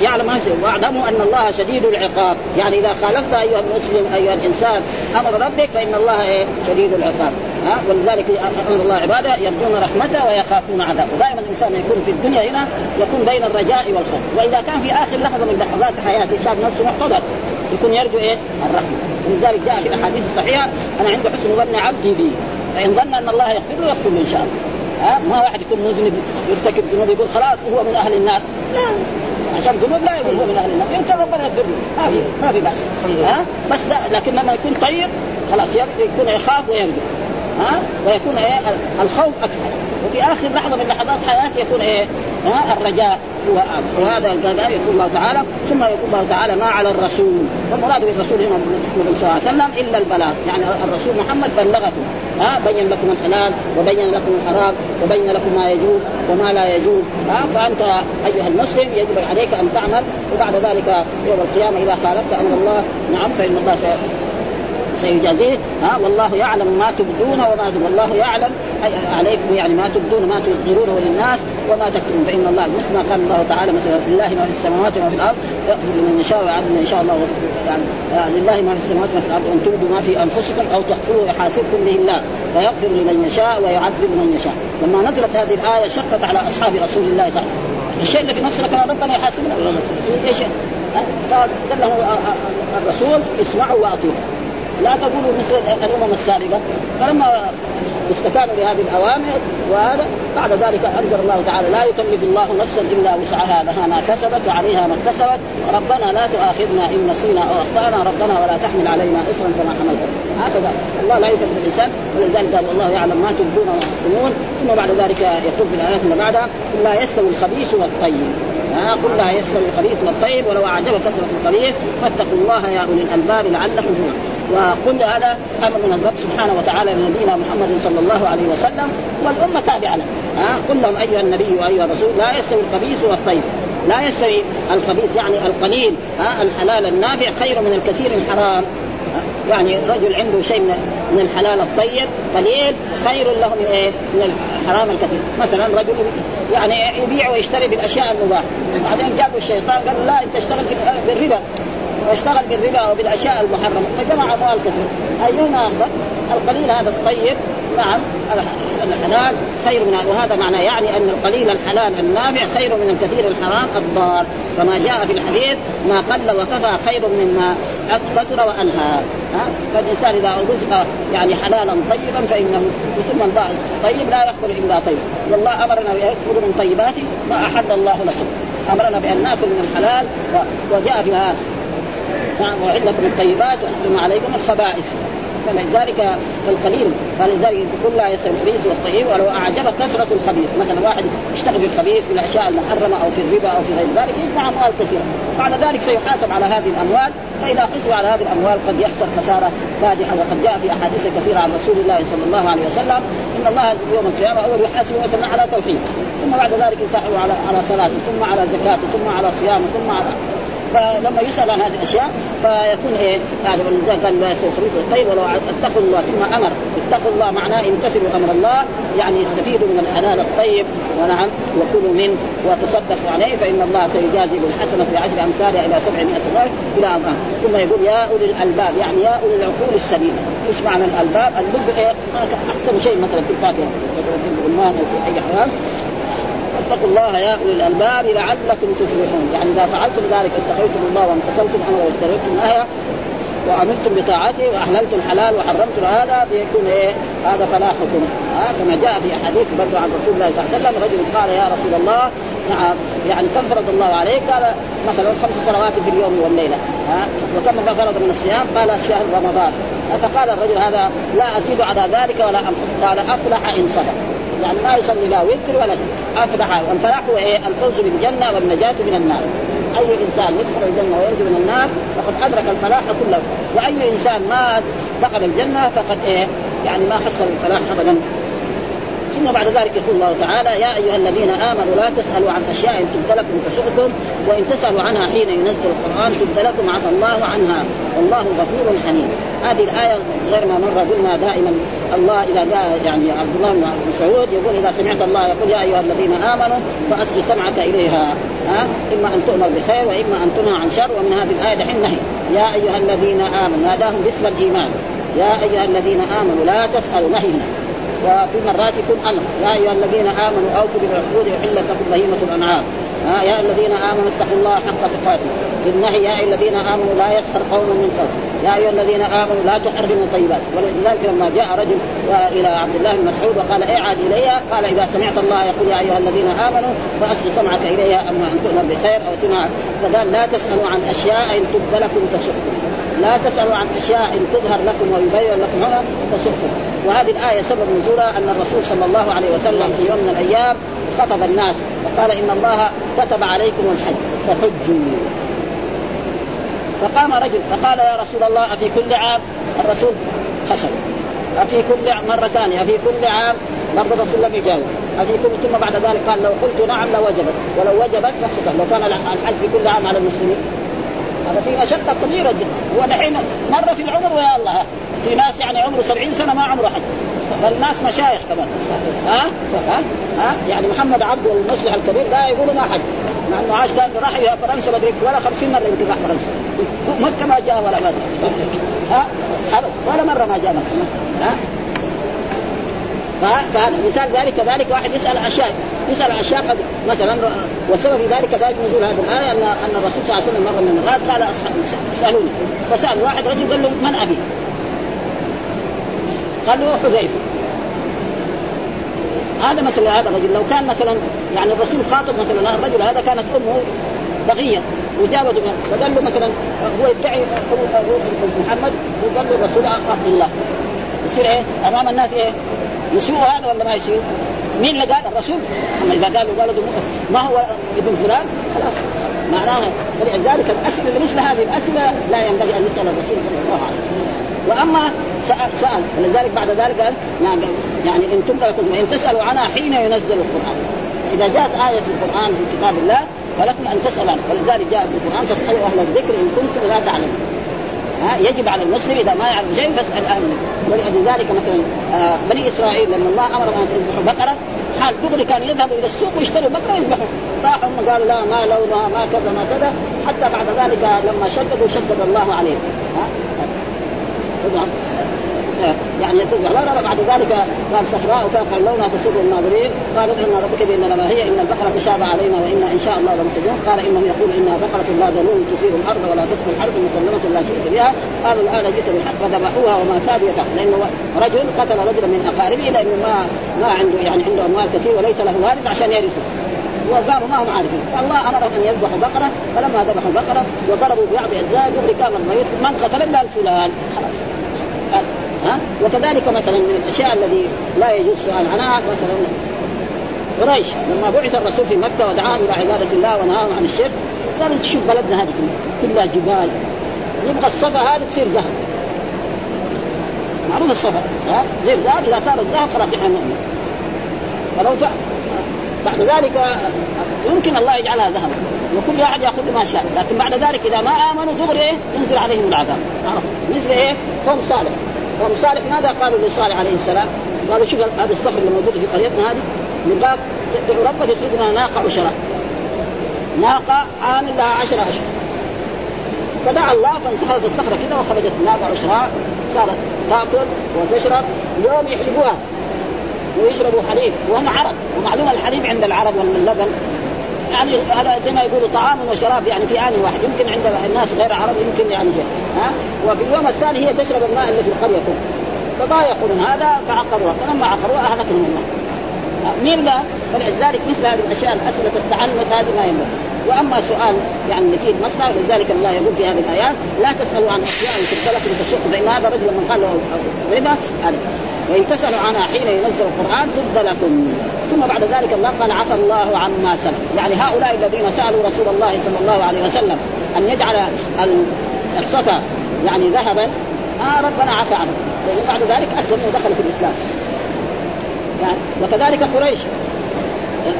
يعلم. واعلموا أن الله شديد العقاب. يعني إذا خالفت أيها المسلم أيها الإنسان أمر ربك فإن الله إيه؟ شديد العقاب. ها ولذلك أمر الله عباده يرجون رحمته ويخافون عذابه. دائما الإنسان يكون في الدنيا هنا يكون بين الرجاء والخوف. وإذا كان في آخر لحظة من لحظات حياته شاف نفسه محتضر يكون يرجو إيه؟ الرحمة. ولذلك جاء في الاحاديث الصحيحه أنا عند حسن ظن عبدي بي. فإن ظن أن الله يغفر له يغفر له إن شاء الله. ها؟ ما واحد يكون مذنب يرتكب ذنوب يقول خلاص هو من أهل النار. لا. عشان ذنوب لا يقول هو من أهل النار. يمكن ربنا يغفر له. ما في ما في بأس. ها؟ بس لا لكن لما يكون طيب خلاص يكون يخاف ويرجو. ها؟ ويكون إيه؟ الخوف أكثر وفي آخر لحظة من لحظات حياته يكون إيه؟ ها؟ الرجاء. هو أعظم. وهذا هذا يقول الله تعالى ثم يقول الله تعالى ما على الرسول. والمراد بالرسول هنا محمد صلى الله عليه وسلم إلا البلاغ. يعني الرسول محمد بلغكم. ها؟ بين لكم الحلال وبين لكم الحرام وبين لكم ما يجوز وما لا يجوز. ها؟ فأنت أيها المسلم يجب عليك أن تعمل وبعد ذلك يوم القيامة إذا خالفت أمر الله. نعم فإن الله سيجازيه ها والله يعلم ما تبدون وما تبدون والله يعلم عليكم يعني ما تبدون ما تظهرونه للناس وما تكتمون فإن الله مثل ما قال الله تعالى مثلا لله ما في السماوات وما في الأرض يغفر لمن يشاء ويعذب من يشاء الله يعني آه، لله ما في السماوات وما في الأرض وأن تبدوا ما في أنفسكم أو تخفوه يحاسبكم به الله فيغفر لمن يشاء ويعذب من يشاء. لما نزلت هذه الآية شقت على أصحاب رسول الله صلى الله عليه وسلم. الشيء اللي في نفسنا كان ربنا يحاسبنا. إيش؟ قال له الرسول اسمعوا وأطيعوا. لا تقولوا مثل الأمم السابقة. فلما استكانوا لهذه الأوامر وهذا بعد ذلك أنزل الله تعالى لا يكلف الله نفسا إلا وسعها لها ما كسبت وعليها ما اكتسبت. ربنا لا تؤاخذنا إن نسينا أو أخطأنا. ربنا ولا تحمل علينا اصرا كما حملته. هكذا. الله لا يكلف الإنسان. ولذلك قال والله يعلم ما تبدون وما تكتمون ثم بعد ذلك يقول في الآيات اللي بعدها لا يستوي الخبيث والطيب. ها قل لا يستوي الخبيث والطيب ولو أعجبك كثرة الخبيث فاتقوا الله يا أولي الألباب لعلكم تفلحون. وقل هذا أمر من الرب سبحانه وتعالى لنبينا محمد صلى الله عليه وسلم والأمة تابعة له. ها؟ قل لهم أيها النبي وأيها الرسول لا يستوي الخبيث والطيب لا يستوي الخبيث يعني القليل ها؟ الحلال النافع خير من الكثير الحرام. يعني رجل عنده شيء من الحلال الطيب قليل خير له من إيه؟ من الحرام الكثير، مثلا رجل يعني يبيع ويشتري بالأشياء المباحه، بعدين جابه الشيطان قال لا أنت اشتغل في بالربا. واشتغل بالربا وبالأشياء المحرمة. فجمع أموال كثير، ايهما افضل؟ القليل هذا الطيب. نعم. الحلال خير من وهذا معناه يعني أن القليل الحلال النافع خير من الكثير الحرام الضار. كما جاء في الحديث ما قل وكفى خير مما كثر والهى فالإنسان إذا رزق يعني حلالا طيبا فإنه ثم الطيب لا يقبل إلا طيب. والله أمرنا بان من طيبات ما أحل الله لكم. أمرنا بأن نأكل من الحلال. وجاء فيها نعم وعندكم الطيبات وحرم عليكم الخبائث. فلذلك فالقليل فلذلك يقول لا يستوي الخبيث والطيب ولو أعجبك كثرة الخبيث. مثلا واحد يشتغل في الخبيث في الأشياء المحرمة أو في الربا أو في غير ذلك يجمع أموال كثيرة. بعد ذلك سيحاسب على هذه الأموال فإذا حسب على هذه الأموال قد يخسر خسارة فادحه وقد جاء في أحاديث كثيرة عن رسول الله صلى الله عليه وسلم إن الله يوم القيامة اول يحاسب مثلا على توحيد. ثم بعد ذلك يسحب على على صلاته ثم على زكاته ثم على صيامه ثم على فلما يسأل عن هذه الأشياء فيكون إيه؟ يعني قال لا يستوي الخبيث والطيب ولو اتقوا الله ثم أمر. اتقوا الله معناه امتثلوا أمر الله يعني استفيدوا من الحلال الطيب. ونعم وكلوا منه وتصدقوا عليه فإن الله سيجازي بالحسنة في عشر أمثالها إلى 700 ضعف إلى امام ثم يقول يا أولي الألباب يعني يا أولي العقول السليمة. إيش معنى الألباب؟ اللب إيه؟ أحسن شيء مثلا في الفاكهه مثلا في الرمان أو في أي حيوان فاتقوا الله يا أولي الألباب لعلكم تفلحون. يعني إذا فعلتم ذلك اتقيتم الله وامتثلتم امره واجتنبتم نهيه وأمرتم بطاعته وأحللتم الحلال وحرمتم هذا بيكون إيه؟ هذا فلاحكم. ها كما جاء في احاديث برضو عن رسول الله صلى الله عليه وسلم رجل قال يا رسول الله نعم يعني كم فرض الله عليك؟ قال مثلا خمس صلوات في اليوم والليلة. ها وكم فرض من الصيام؟ قال شهر رمضان. فقال الرجل هذا لا أزيد على ذلك ولا أنقص. قال أفلح إن صدق. يعني ما يصلي لا وتر ولا شيء. افلح والفلاح هو إيه الفوز بالجنة والنجاة من النار. أي إنسان يدخل الجنة وينجو من النار فقد أدرك الفلاح كله. وأي إنسان ما دخل الجنة فقد إيه؟ يعني ما حصل الفلاح ابدا. ثم بعد ذلك يقول الله تعالى يا أيها الذين آمنوا لا تسألوا عن أشياء تبد لكم تسؤكم وإن تسألوا عنها حين ينزل القرآن تبد لكم عفى الله عنها والله غفور حليم. هذه الآية غير ما مر قلنا دائما الله إذا جاء يعني عبد الله بن مسعود يقول إذا سمعت الله يقول يا أيها الذين آمنوا فاصغ سمعك إليها. ها؟ إما أن تؤمر بخير وإما أن تنهى عن شر ومن هذه الآية دحين نهي. يا أيها الذين آمنوا ناداهم باسم الإيمان. يا أيها الذين آمنوا لا تسألوا نهي. وفي مرات يكون أمر. يا أيها الذين آمنوا أوفوا بالعقود احلت لكم بهيمة الأنعام. يا الذين آمنوا اتقوا الله حق تقاته. بالنهي يا أيها الذين آمنوا لا يسخر قوم من قوم. يا أيها الذين آمنوا لا تحرموا طيبات. ولذلك لما جاء رجل إلى عبد الله بن مسعود وقال اعد اليها قال إذا سمعت الله يقول يا أيها الذين آمنوا فاصغ سمعك اليها أما أن تؤمر بخير أو تنهى فقال لا تسألوا عن أشياء إن تبد لكم تسؤكم. لا تسألوا عن أشياء إن تظهر لكم ويبين لكم هنا تسؤكم وهذه الآية سبب نزولها أن الرسول صلى الله عليه وسلم في يوم من الأيام خطب الناس وقال إن الله كتب عليكم الحج فحجوا. فقام رجل فقال يا رسول الله أفي كل عام؟ الرسول خشب أفي كل مرة ثانية أفي كل عام؟ برضه الرسول لم يجاوب. أفي كل ثم بعد ذلك قال لو قلت نعم لوجبت. ولو وجبت ما لو كان الحج في كل عام على المسلمين. هذا في مشقة كبيرة جدا. هو دحين مرة في العمر ويا الله. في ناس يعني عمره سبعين سنة ما عمره حج. بل ناس مشايخ كمان. ها؟ ها؟ ها؟ يعني محمد عبد المصلح الكبير لا يقولوا ما حج. مع إنه عاش كان راح إلى فرنسا ما ولا 50 مرة يمكن راح فرنسا. مكة ما جاء ولا مرة. ها؟ ولا مرة ما جاء مكة. ها؟ فهذا مثال ذلك كذلك واحد يسأل اشياء يسأل اشياء قد مثلا وسبب ذلك ذلك نزول هذه الآية ان أن الرسول صلى الله عليه وسلم مرة من المرات قال اصحاب سألوني. فسأل واحد رجل قال له من أبي؟ قال له حذيفة. هذا مثلا هذا الرجل. لو كان مثلا يعني الرسول خاطب مثلا الرجل هذا كانت أمه بغية وجابته فقال له مثلا هو يدعي محمد وقال له الرسول عبد الله. يصير إيه؟ أمام الناس إيه؟ يسوء هذا ولا ما يسوء؟ مين اللي قال الرسول؟ أما إذا قالوا قالوا ما هو ابن فلان؟ خلاص. معناها فلذلك الأسئلة اللي مثل هذه الأسئلة لا ينبغي أن يسأل الرسول صلى الله عليه وسلم. وأما سال سأل. ولذلك بعد ذلك قال نعم يعني إن لكم وإن تسألوا عنها حين ينزل القرآن. إذا جاءت آية في القرآن في كتاب الله فلكم أن تسألوا عنها. ولذلك جاء في القرآن فاسألوا أهل الذكر إن كنتم لا تعلمون. ها يجب على المسلم إذا ما يعرف شيء فاسأل أهل ولذلك مثلا آه بني إسرائيل لما الله امرهم أن يذبحوا بقرة حال دغري كانوا يذهبوا إلى السوق ويشتروا بقرة ويذبحوا راحوا قالوا لا ما لونها ما كذا ما كذا. حتى بعد ذلك لما شددوا شدد الله عليهم. ها يعني تذبح بعد ذلك قال صفراء فاقع لونها تسر الناظرين. قال ادعوا ربك بانما هي إن البقرة تشابه علينا وإنا إن شاء الله لمهتدون قال انه يقول انها بقرة لا ذلول تثير الأرض ولا تسقي الحرث مسلمة لا شيء بها قالوا الآن جئت بالحق فذبحوها وما كادوا يفعل لأنه رجل قتل رجلا من أقاربه لأنه ما ما عنده يعني عنده أموال كثير وليس له وارث عشان يرثه. وقالوا ما هم عارفين. الله أمرهم أن يذبحوا بقرة. فلما ذبحوا البقره وضربوا ببعض أجزاء دغري كان الميت من قتل إلا فلان خلاص. ها؟ وكذلك مثلا من الأشياء الذي لا يجوز السؤال عنها مثلا قريش لما بعث الرسول في مكة ودعاهم إلى عبادة الله ونهاهم عن الشرك قالوا شوف بلدنا هذه كلها جبال نبغى الصفا هذه تصير ذهب معروف الصفا ها؟ زي الذهب إذا صارت ذهب خلاص نحن نؤمن فلو ف... بعد ذلك يمكن الله يجعلها ذهبا وكل واحد يأخذ ما شاء لكن بعد ذلك إذا ما آمنوا دغري إيه؟ ينزل عليهم العذاب. عرفت؟ مثل إيه؟ قوم صالح. قوم صالح ماذا قالوا لصالح عليه السلام؟ قالوا شوف هذا الصخر اللي موجود في قريتنا هذه نبغاك تدعو ربك يخرج لنا ناقة عشراء ناقة عامل لها عشرة اشهر فدعا الله فانسحبت الصخرة كده وخرجت ناقة عشراء صارت تأكل وتشرب يوم يحلبوها ويشربوا حليب. وهم عرب. ومعلومه الحليب عند العرب ولا اللبن؟ يعني هذا زي ما يقولوا طعام وشراب يعني في آن واحد. يمكن عند الناس غير عرب يمكن يعني جاء. ها؟ وفي اليوم الثاني هي تشرب الماء اللي في القريه كله فما يقولون هذا فعقروها. فلما عقروها أهلكهم الله مين لا؟ فلذلك مثل هذه الأشياء الاسئله التعنت هذه ما ينبغي. وأما سؤال يعني فيه مصنع ولذلك الله يقول في هذه الآيات لا تسألوا عن أشياء تبت لكم تشق فان هذا الرجل من قال ربا وإن تسألوا عنها حين ينزل القرآن تبد لكم. ثم بعد ذلك الله قال عفى الله عما سلف. يعني هؤلاء الذين سألوا رسول الله صلى الله عليه وسلم أن يجعل الصفا يعني ذهبا آه ربنا عفى عنه. وبعد ذلك أسلموا ودخلوا في الإسلام. وكذلك قريش.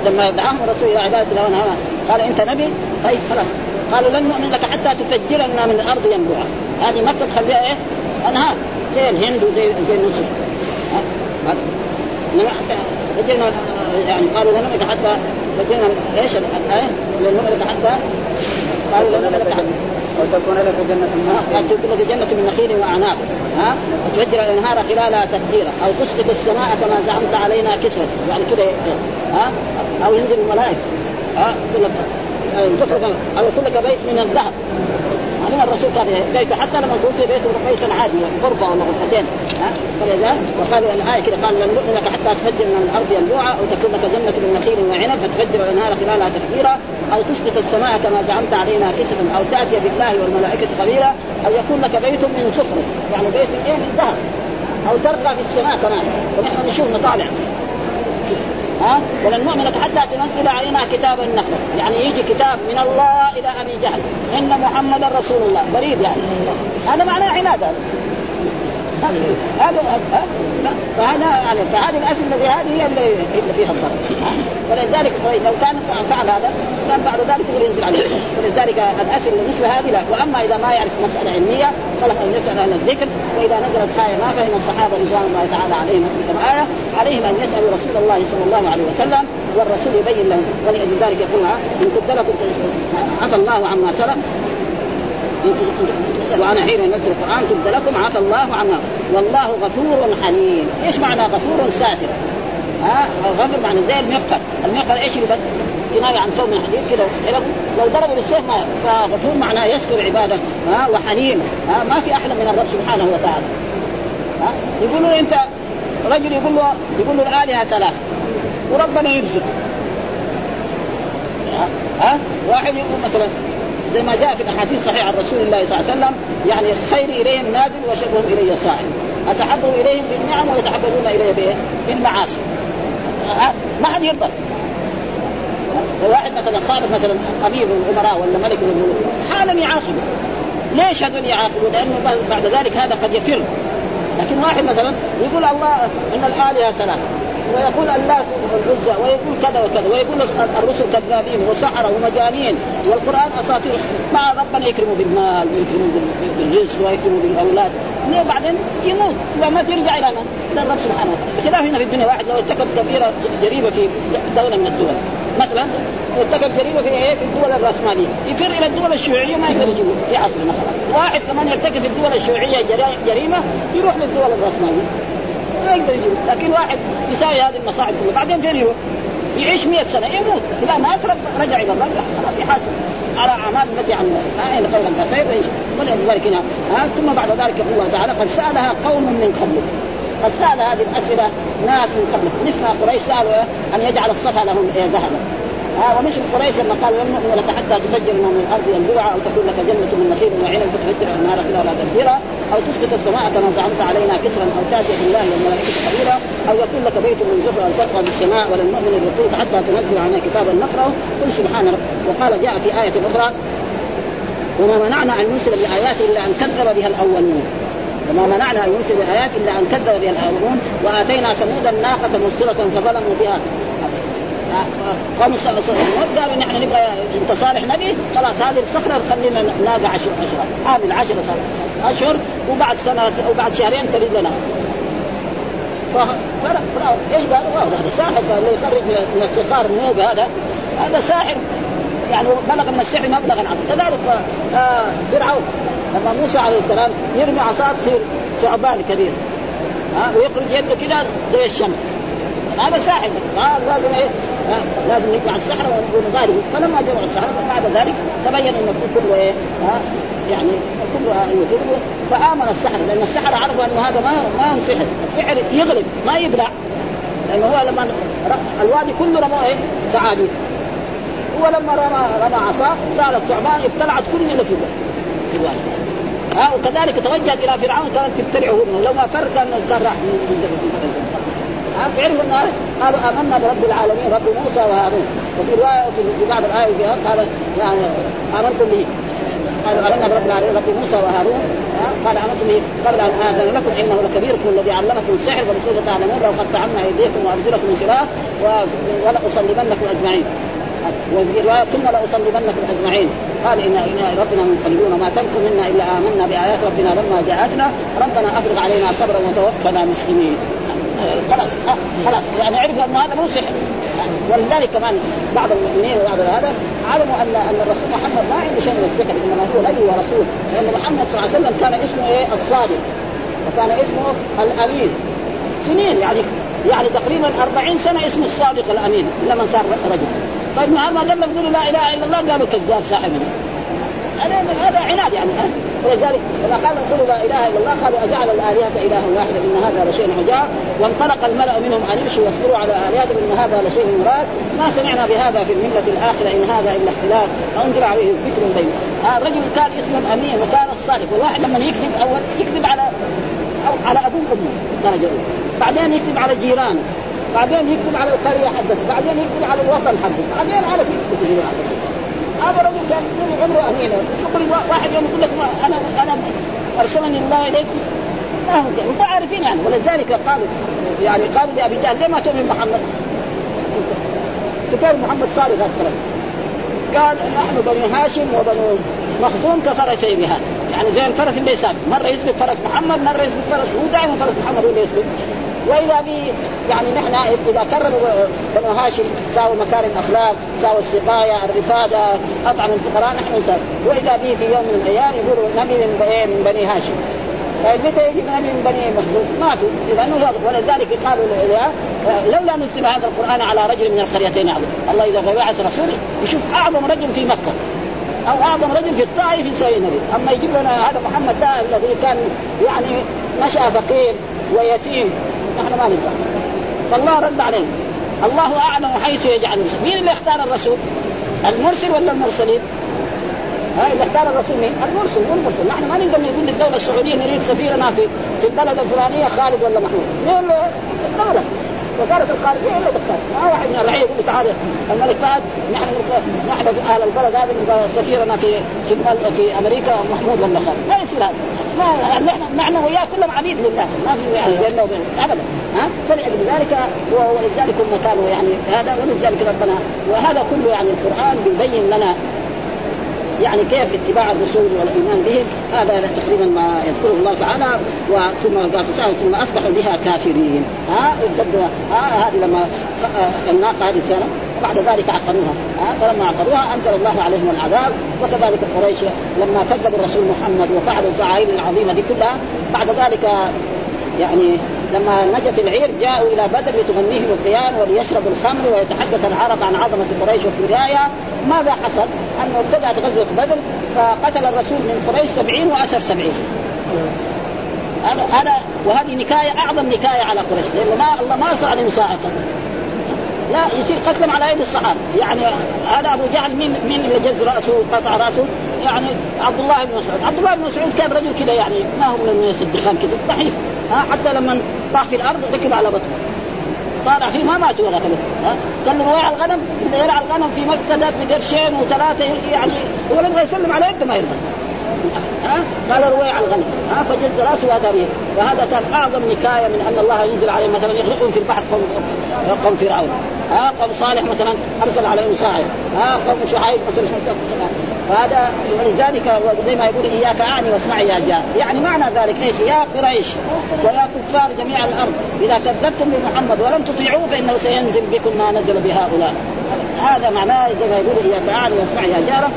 لما دعاهم الرسول إلى عبادة الله قال أنت نبي؟ طيب خلاص. قالوا لن نؤمن لك حتى تفجر لنا من الأرض ينبوعا. هذه مكه تخليها إيه؟ أنهار. زي الهند وزي زي مصر فجرنا يعني قالوا لن نؤمن حتى فجرنا إيش؟ الايه؟ لن نؤمن حتى قالوا لن نؤمن حتى وتكون لك جنة من تكون لك جنة من نخيل وأعناب. ها؟ وتفجر الأنهار خلالها تفجيرا. أو تسقط السماء كما زعمت علينا كسرا. يعني كده ها؟ أو ينزل الملائكة. ها؟ يقول لك أو يكون لك بيت من الذهب. معلوم الرسول كان بيته حتى لما توفي بيته بيتا عادي غرفه ولا غرفتين ها؟ فلذلك وقال الآية كده قال لن نؤمن لك حتى تفجر من الأرض ينبوعا أو تكون لك جنة من نخيل وعنب فتفجر الأنهار خلالها تفجيرا أو تسقط السماء كما زعمت علينا كسفا أو تأتي بالله والملائكة قبيلا أو يكون لك بيت من زخرف يعني بيت من إيه؟ من ذهب. أو ترقى في السماء كمان. ونحن نشوف نطالع. ها؟ ولن نؤمن حتى تنزل علينا كتابا نقرا يعني يجي كتاب من الله إلى أبي جهل. إن محمدا رسول الله. بريد يعني. هذا معناه عناد. هذا هذا فهذا يعني فهذه الاسئله التي هذه هي اللي, فيها الضرر. ولذلك لو كان فعل هذا كان بعد ذلك يقول ينزل عليه. ولذلك الاسئله مثل هذه لا. وأما إذا ما يعرف مسألة علمية فله أن يسأل أهل الذكر. وإذا نزلت آية ما فهم الصحابة رضوان الله تعالى عليهم كما إيه عليهم أن يسألوا رسول الله صلى الله عليه وسلم والرسول يبين لهم. ولذلك يقول إن تبد لكم عفى الله عما سلف. عنها حين ينزل القرآن تبد لكم عفى الله عنها والله غفور حليم. إيش معنى غفور ساتر؟ ها؟ غفر معنى زي المغفر المغفر إيش بس؟ كنايه عن صوم الحديد كده. لو ضربوا بالسيف ما فغفور معناه يستر عبادته ها؟ وحليم. ها؟ ما في أحلى من الرب سبحانه وتعالى. ها؟ يقول له أنت رجل يقول له يقول له الآلهة ثلاث وربنا يرزق. ها؟ واحد يقول مثلا زي ما جاء في الأحاديث الصحيحه عن رسول الله صلى الله عليه وسلم يعني خير إليهم نازل وشرهم إلي صاعد. اتحبوا إليهم بالنعم ويتحببون إلي بالمعاصي. ما حد يرضى. واحد مثلا خالف مثلا أمير الأمراء ولا ملك من الملوك حالا يعاقبه. ليش هذول يعاقبوا؟ لأنه بعد ذلك هذا قد يفر. لكن واحد مثلا يقول الله إن الآلهة ثلاث ويقول اللات والعزى ويقول كذا وكذا ويقول الرسل كذابين وسحرة ومجانين والقرآن أساطير. مع ربنا يكرمه بالمال ويكرمه بالرزق ويكرمه بالأولاد. ليه بعدين يموت؟ وما ترجع إلى من؟ إلى الرب سبحانه وتعالى. بخلاف هنا في الدنيا واحد لو ارتكب كبيره جريمة في دولة من الدول. مثلا ارتكب جريمة في إيه؟ في الدول الرأسمالية. يفر إلى الدول الشيوعية ما يقدر يجيبه. في عصرنا خلاص واحد كمان يرتكب في الدول الشيوعية جريمة يروح للدول الرأسمالية. ما يقدر يجيبه لكن واحد يساوي هذه المصاعب كلها بعدين فين يروح؟ يعيش 100 سنة يموت. اذا مات رجع إلى الله خلاص يحاسب على أعمال التي عن اين خيرا فخير ولذلك هنا ثم بعد ذلك الله تعالى قد سألها قوم من قبل قد سأل هذه الأسئلة ناس من قبل مثل ما قريش سألوا أن يجعل الصفا لهم ذهبا. ها ومش قريش لما قالوا لن نؤمن لك حتى تفجر من الأرض ينبوعا أو تكون لك جنة من نخيل وعنب فتفجر النار خلالها تفجيرا أو تسقط السماء كما زعمت علينا كسرا أو تاتي بالله والملائكة قبيلا أو يكون لك بيت من زهر أو تقوى بالسماء ولن نؤمن للرقيق حتى تنزل علينا كتابا نقرأه. قل سبحان رب وقال جاء في آية أخرى وما منعنا أن نرسل بآيات إلا أن كذب بها الأولون. وما منعنا أن نرسل بآيات إلا أن كذب بها الأولون. وآتينا ثمود الناقة مبصرة فظلموا بها. قاموا قالوا نحن نبغى انت صالح نبي؟ خلاص هذه الصخرة خلينا ناقه عشر اشهر عامل عشر اشهر وبعد سنة وبعد شهرين تريد لنا. إيش قالوا؟ هذا ساحر. اللي يخرج من الصخار النوق هذا؟ هذا ساحر. يعني بلغ من السحر مبلغا عظيم كذلك آه فرعون. لما موسى عليه السلام يرمي عصاة تصير ثعبان كبير. ها ويخرج يده كذا زي الشمس. هذا ساحر هذا لازم إيه؟ لازم نجمع السحرة ونغالب فلما جمعوا السحرة بعد ذلك تبين انه كله إيه؟ يعني كلها يجرب فآمن السحر لأن السحر عرفوا إنه هذا ما ما هو سحر، السحر يغلب ما يبلع. لأنه هو لما الوادي كله رموا إيه؟ ثعابين هو لما رمى رمى عصاه صارت ثعبان ابتلعت كل اللي في الوادي. ها وكذلك توجهت إلى فرعون كانت تبتلعه لو ما فرق كان راح. فعرفوا ان قالوا آمنا برب العالمين رب موسى وهارون. وفي رواية في بعض الآية قال يعني آمنتم به. قالوا آمنا برب العالمين رب موسى وهارون. قال آمنتم به. قبل أن آذن لكم إنه لكبيركم الذي علمكم السحر فلسوف تعلمون لو قد طعمنا أيديكم وأرجلكم من خلاف ولأصلبنكم أجمعين. وفي رواية ثم لأصلبنكم أجمعين. قال ان إن ربنا منصلبون ما تنكم منا إلا آمنا بآيات ربنا لما جاءتنا. ربنا أفرغ علينا صبرا وتوفنا مسلمين. خلاص خلاص. يعني عرفوا أن هذا مو سحر. ولذلك كمان بعض المؤمنين وبعض هذا علموا ان أن الرسول محمد ما عنده شيء من السحر إنما هو نبي ورسول. لأن محمد صلى الله عليه وسلم كان اسمه إيه؟ الصادق. وكان اسمه الأمين. سنين يعني يعني تقريبا 40 سنة اسمه الصادق الأمين لما صار رجل. طيب ما قال يقولوا لا إله إلا الله؟ قالوا كذاب صاحب هذا هذا عناد يعني ولذلك لما قال قولوا لا إله إلا الله قالوا أجعل الآلهة إلها واحدا إن هذا لشيء عجاب. وانطلق الملأ منهم ان يمشوا واصبروا على آلهتهم إن هذا لشيء مراد. ما سمعنا بهذا في الملة الآخرة إن هذا إلا اختلاف. انزل عليه ذكر بين آه الرجل كان اسمه الأمين وكان الصادق. والواحد لما يكذب أول يكذب على أو على أبوه وأمه. درجه بعدين يكذب على جيرانه. بعدين يكذب على القرية حقته. بعدين يكذب على الوطن حقه بعدين على كذب رجل كان طول عمره امين يقول واحد يوم يقول لك أنا أنا أرسلني الله اليكم ما هو هم عارفين يعني. ولذلك قالوا يعني قالوا لأبي جهل ليه ما تؤمن محمد؟ كتاب محمد صالح الكلام قال نحن بني هاشم وبنو مخزوم كفرسي بهذا. يعني زي الفرس اللي يسابق مرة يسبق فرس محمد مرة يسبق فرس هو دائما فرس محمد هو اللي يسبق واذا بي يعني نحن إذا كرموا بنو هاشم ساووا مكارم الأخلاق ساووا السقاية الرفادة أطعم الفقراء نحن نساوي. واذا به في يوم من الأيام يقولوا نبي من بني هاشم. طيب متى يجي نبي من بني مخزوم؟ ما في إذا ولذلك قالوا لولا نزل هذا القرآن على رجل من القريتين عظيم الله إذا بعث رسوله يشوف أعظم رجل في مكة أو أعظم رجل في الطائف يسوي النبي، أما يجيب لنا هذا محمد ده الذي كان يعني نشأ فقير ويتيم نحن ما نقدر فالله رد علينا. الله أعلم حيث يجعل الرسول. مين اللي اختار الرسول؟ المرسل ولا المرسلين؟ ها اللي اختار الرسول مين؟ المرسل مو المرسل، نحن ما نقدر نقول للدولة السعودية نريد سفيرنا في في البلد الفلانية خالد ولا محمود، مين الدولة وزارة الخارجية إلا تختار ما واحد من الرعيه يقول تعال الملك فهد نحن نحن أهل البلد هذا سفيرنا في في في أمريكا محمود ولا خالد ما يصير هذا. ما نحن نحن وياه كلهم عبيد لله. ما في يعني بيننا وبين ابدا. ها؟ فلأجل ذلك ولذلك هم كانوا يعني هذا ولذلك ربنا وهذا كله يعني القرآن بيبين لنا يعني كيف اتباع الرسول والإيمان بهم هذا تقريبا ما يذكره الله تعالى قال ثم أصبحوا بها كافرين. ها؟ هذه لما الناقة هذه وبعد ذلك عقروها. ها؟ فلما عقروها أنزل الله عليهم العذاب وكذلك قريش لما كذبوا الرسول محمد وفعلوا الفعائل العظيمة دي كلها بعد ذلك يعني لما نجت العير جاءوا إلى بدر لتغنيهم القيان وليشربوا الخمر ويتحدث العرب عن عظمة قريش وكبريائها ماذا حصل؟ أنه ابتدأت غزوة بدر فقتل الرسول من قريش سبعين وأسر سبعين. هذا هذا وهذه نكاية أعظم نكاية على قريش. لأن ما الله ما عليهم صاعقه لا يصير قتلهم على ايدي الصحابة. يعني هذا أبو جهل مين مين اللي جز رأسه وقطع رأسه؟ يعني عبد الله بن مسعود. عبد الله بن مسعود كان رجل كذا يعني ما هو من الناس الدخان كذا ضعيف. حتى لما طاح في الأرض ركب على بطنه. طالع فيه ما ماتوا ولا ها؟ قال له رويع الغنم يرعى الغنم في مكه بقرشين وثلاثة يعني هو يبغى يسلم على يده ما يرضى. ها؟ قال رويع الغنم. ها؟ فجد رأسه هذا وهذا كان أعظم نكاية من أن الله ينزل عليه مثلا يغرقهم في البحر قوم قوم فرعون. ها؟ قوم صالح مثلا أرسل عليهم صاعد ها؟ قوم شعيب مثلا. وهذا ولذلك زي ما يقول إياك أعني واسمعي يا جار يعني معنى ذلك إيش؟ يا قريش ويا كفار جميع الأرض. إذا كذبتم بمحمد ولم تطيعوه فإنه سينزل بكم ما نزل بهؤلاء. هذا معناه زي ما يقول إياك أعني واسمعي يا جارة.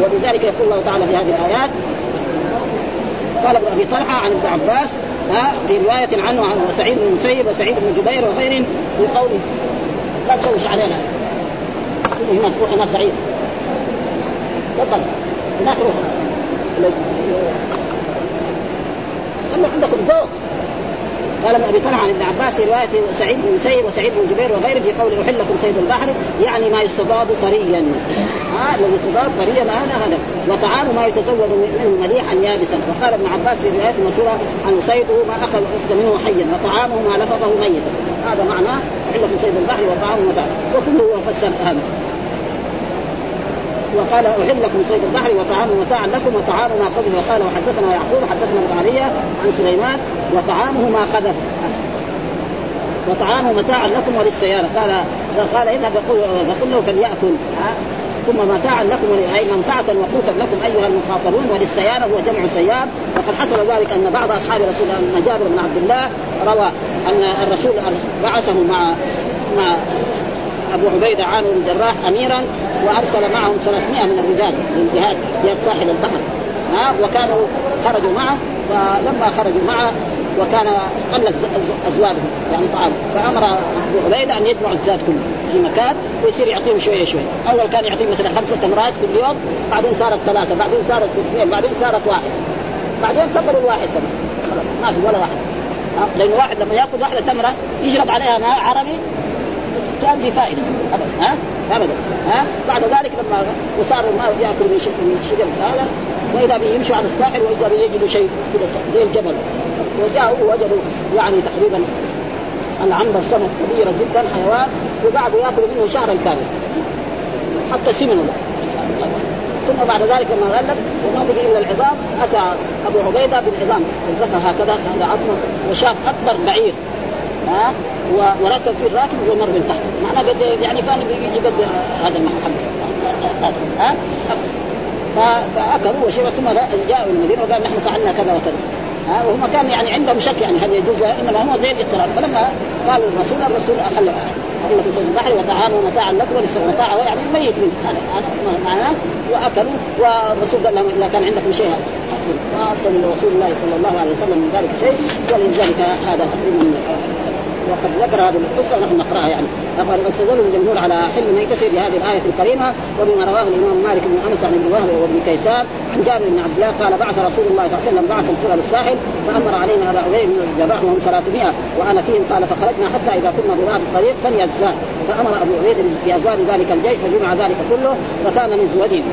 ولذلك يقول الله تعالى في هذه الآيات. قال ابن أبي طلحة عن ابن عباس في رواية عنه عن سعيد بن المسيب وسعيد بن جبير وغيرهم في قوله. لا تشوش علينا. هناك هناك بعيد تفضل. هناك روح خلوا عندكم ذوق. قال أبي طلحة عن ابن عباس رواية سعيد بن مسيب وسعيد بن جبير وغيره في قول أحل لكم صيد البحر يعني ما يستضاد طريا. ها الذي يستضاد طريا هذا هذا. وطعام ما يتزود منه مليحا يابسا. وقال ابن عباس في رواية مسوره عن صيده ما أخذ أخذ منه حيا وطعامه ما لفظه ميتا. هذا معناه أحل لكم صيد البحر وطعامه متاع. وكله فسر هذا. وقال أحل لكم صيد البحر وطعام متاعا لكم وطعام ما خذف وقال وحدثنا يعقوب حدثنا ابن علي عن سليمان وطعامه ما خذف وطعامه متاعا لكم وللسيارة. قال قال فقل له فليأكل. ثم متاعا لكم أي منفعه وقوتا لكم أيها المخاطرون وللسيارة. هو جمع سيار وقد حصل ذلك أن بعض أصحاب رسول الله جابر بن عبد الله روى أن الرسول بعثه مع مع أبو عبيدة عامر بن الجراح أميرا وأرسل معهم 300 من الرجال للجهاد في ساحل البحر ها وكانوا خرجوا معه فلما خرجوا معه وكان قلت ازواجهم يعني طعام فأمر أبو عبيدة أن يجمع الزاد كله في مكان ويصير يعطيهم شوية شوية، أول كان يعطيهم مثلا خمسة تمرات كل يوم، بعدين صارت ثلاثة، بعدين صارت اثنين، بعدين صارت واحد. بعدين كبروا الواحد كمان ما في ولا واحد. لأن واحد لما يأخذ واحدة تمرة يشرب عليها ماء عربي تؤدي فائدة. ابدا ها؟ ابدا. ها؟ بعد ذلك لما وصار ما يأكل من الشجر هذا وإذا به يمشوا على الساحل وإذا به يجدوا شيء زي الجبل. وجاءوا وجدوا يعني تقريبا العنبر سمك كبيرة جدا حيوان وقعدوا ياكلوا منه شهرا كاملا. حتى سمنوا ثم بعد ذلك لما غلب وما بقي إلا العظام أتى أبو عبيدة بالعظام. القفا هكذا هذا عظمه وشاف أكبر بعير. ها؟ وركب فيه الراكب ومر من تحت. معناه قد يعني كان يجي قد هذا المحل ها؟ فأكلوا وشربوا ثم جاءوا المدينة وقال نحن فعلنا كذا وكذا. ها؟ وهم كان يعني عندهم شك يعني هل يجوز إنما هو زي الاضطرار فلما قال الرسول الرسول اخل احل في البحر وطعامه متاعا لكم ولسه متاعه يعني ميت منه. معناه. وأكلوا والرسول قال لهم إذا كان عندكم شيء فارسل رسول الله صلى الله عليه وسلم من ذلك شيء ولذلك هذا تقريبا وقد ذكر هذه القصة ونحن نقرأها يعني. فقد استدل الجمهور على حل ميتته بهذه الآية الكريمة وبما رواه الإمام مالك بن أنس عن ابن وهب وابن كيسان عن جابر بن عبد الله قال بعث رسول الله صلى الله عليه وسلم بعث القرى للساحل فأمر علينا ابا عبيد بن الجراح وهم 300 وأنا فيهم قال فخرجنا حتى إذا كنا ببعض الطريق فني الزاد فأمر أبو عبيد بازواج ذلك الجيش فجمع ذلك كله فكان من زودين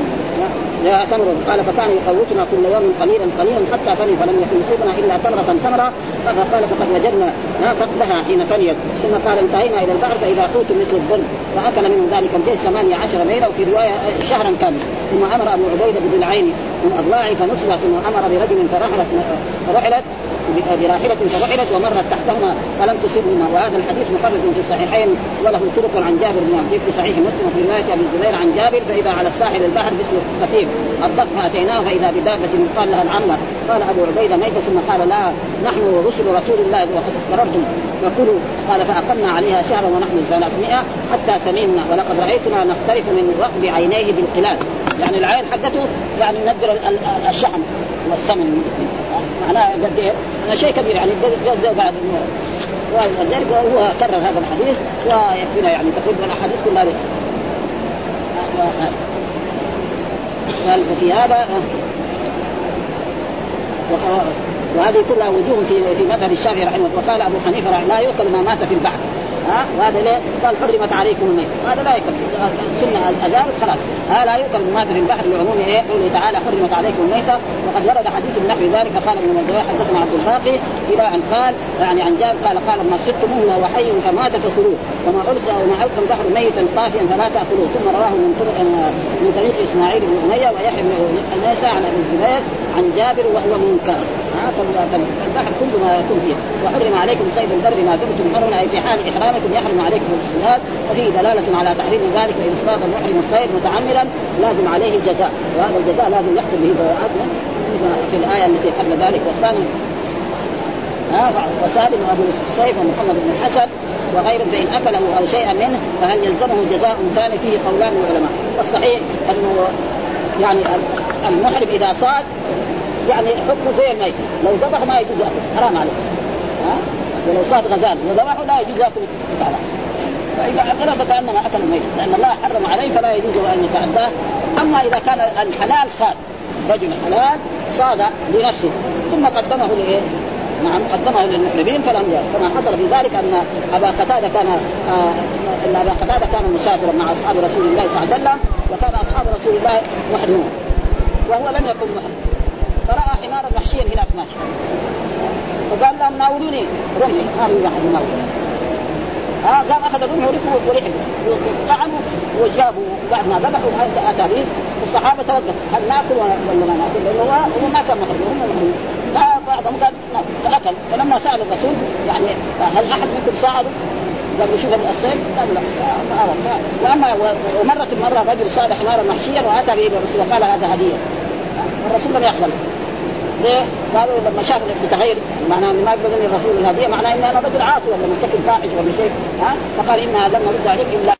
لا تمر قال فكان يقوتنا كل يوم قليلا قليلا حتى فني فلم يكن يصيبنا إلا تمرة تمرة. فقال فقد وجدنا فقدها حين فنيت ثم قال انتهينا إلى البحر فإذا حوت مثل الظل فأكل منه ذلك الجيش ثمانية عشر ليله وفي رواية شهرا كاملا. ثم أمر أبو عبيدة بالعين من اضلاعه فنصبت ثم أمر برجل فرحلت فرحلت براحلة فرحلت ومرت تحتهما فلم تصبهما. وهذا الحديث مخرج في الصحيحين وله طرق عن جابر بن عبد في صحيح مسلم وفي رواية أبي الزبير عن جابر فإذا على الساحل البحر مثل كثير الضغط فأتيناه فإذا بدابة يقال لها العمة قال أبو عبيدة ميتة ثم قال لا نحن رسل رسول الله وقد قررتم فكلوا قال فأقمنا عليها شهرا ونحن 300 حتى سمينا ولقد رأيتنا نقترف من رقب عينيه بالقلال يعني العين حقته يعني نقدر الشحم والسمن معناه قد إيه؟ شيء كبير يعني قد بعد ولذلك هو كرر هذا الحديث ويكفينا يعني تقريبا الاحاديث كلها قال وفي هذا وهذه كلها وجوه في في مذهب الشافعي رحمه الله. وقال أبو حنيفة لا يؤكل ما مات في البحر. ها؟ وهذا ليه؟ قال حرمت عليكم الميت. هذا لا يكفي السنة اجابت خلاص ها؟ لا يؤكل مات في البحر لعموم إيه؟ قوله تعالى حرمت عليكم الميتة وقد ورد حديث النحو ذلك. فقال ابن مردويه حدثنا عبد الباقي إلى أن قال يعني عن جابر قال قال ما صدتموه وهو حي فمات فكلوه. وما ألقى وما ألقى البحر ميتا طافيا فلا تأكلوه. ثم رواه من طرق من طريق إسماعيل بن أمية ويحيى بن عن أبي الزبير عن جابر وهو منكر. فالبحر كل ما يكون فيه. وحرم عليكم صيد البر ما دمتم حرما أي في حال إحرامكم يحرم عليكم الاصطياد ففيه دلالة على تحريم ذلك فان اصطاد المحرم الصيد متعمدا لازم عليه الجزاء. وهذا الجزاء لازم يحكم به عدلا في الآية التي قبل ذلك والثاني وسالم وابو سيف ومحمد بن الحسن وغيره فإن أكله أو شيئا منه فهل يلزمه جزاء ثاني فيه قولان للعلماء والصحيح أنه يعني المحرم إذا صاد يعني حكمه زي الميت لو ذبح ما يجوز. اكل حرام عليه ها؟ ولو صاد غزال. وذبحه لا يجوز اكل بتاعه فإذا اكل فكانما أكل الميت. لأن الله حرم عليه فلا يجوز أن يتعداه. أما إذا كان الحلال صاد. رجل حلال صاد لنفسه. ثم قدمه لإيه؟ نعم قدمه للمحرمين فلم يرى. كما حصل في ذلك أن أبا قتادة كان آه أن أبا قتادة كان مسافرا مع أصحاب رسول الله صلى الله عليه وسلم وكان أصحاب رسول الله محرمون. وهو لم يكن محرم. فرأى حمارا محشيا هناك ماشي. فقال لهم ناولوني رمحي ما في احد ها قام أخذ الرمح ولحق طعموا وجابوا بعد ما ذبحوا اتى به الصحابه توقف هل ناكل ولا ما ناكل؟ لأنه هو ما كان محرم هم محرمين فبعضهم قال فأكل. فلما سأل الرسول يعني هل أحد منكم ساعده؟ قال له شوف الصيد قال لا وأما ومرت مرة رجل صاد حمارا محشيا وأتى به الرسول وقال هذا هدية. الرسول لم يقبل. ليه؟ قالوا لما شافوا بتغير معناه ما يقبل مني الرسول الهديه معناه إني أنا رجل عاصي ولا مرتكب فاحش ولا شيء ها فقال انها لم نرد عليك إلا